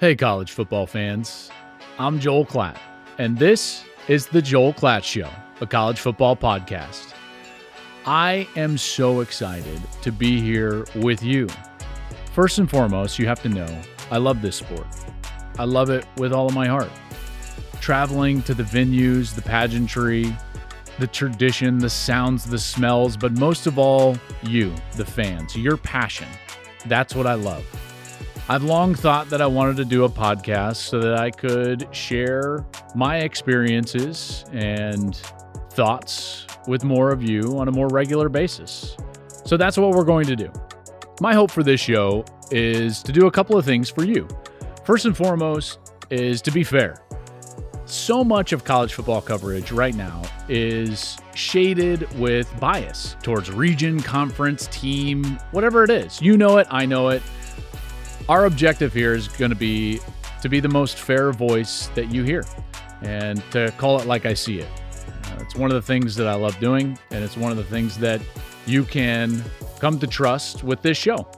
Hey, college football fans. I'm Joel Klatt, and this is the Joel Klatt Show, a college football podcast. I am so excited to be here with you. First and foremost, you have to know I love this sport. I love it with all of my heart. Traveling to the venues, the pageantry, the tradition, the sounds, the smells, but most of all, you, the fans, your passion. That's what I love. I've long thought that I wanted to do a podcast so that I could share my experiences and thoughts with more of you on a more regular basis. So that's what we're going to do. My hope for this show is to do a couple of things for you. First and foremost is to be fair. So much of college football coverage right now is shaded with bias towards region, conference, team, whatever it is. You know it, I know it our objective here is going to be to be the most fair voice that you hear and to call it like I see it. Uh, it's one of the things that I love doing, and it's one of the things that you can come to trust with this show.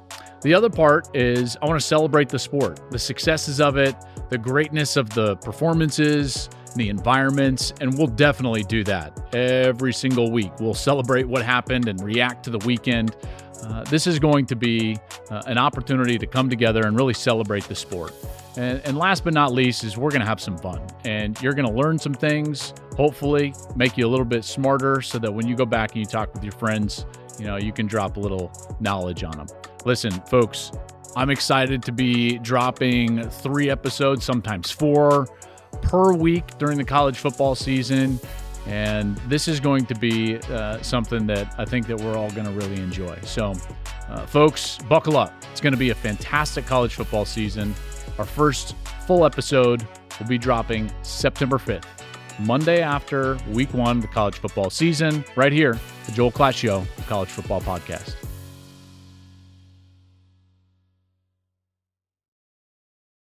The other part is I want to celebrate the sport, the successes of it, the greatness of the performances, the environments, and we'll definitely do that every single week. We'll celebrate what happened and react to the weekend. Uh, this is going to be uh, an opportunity to come together and really celebrate the sport. And, and last but not least is we're going to have some fun and you're going to learn some things, hopefully make you a little bit smarter so that when you go back and you talk with your friends, you know, you can drop a little knowledge on them. Listen, folks, I'm excited to be dropping three episodes, sometimes four per week during the college football season. And this is going to be uh, something that I think that we're all going to really enjoy. So, uh, folks, buckle up. It's going to be a fantastic college football season. Our first full episode will be dropping September 5th, Monday after week one of the college football season, right here, the Joel Klatt Show, the College Football Podcast.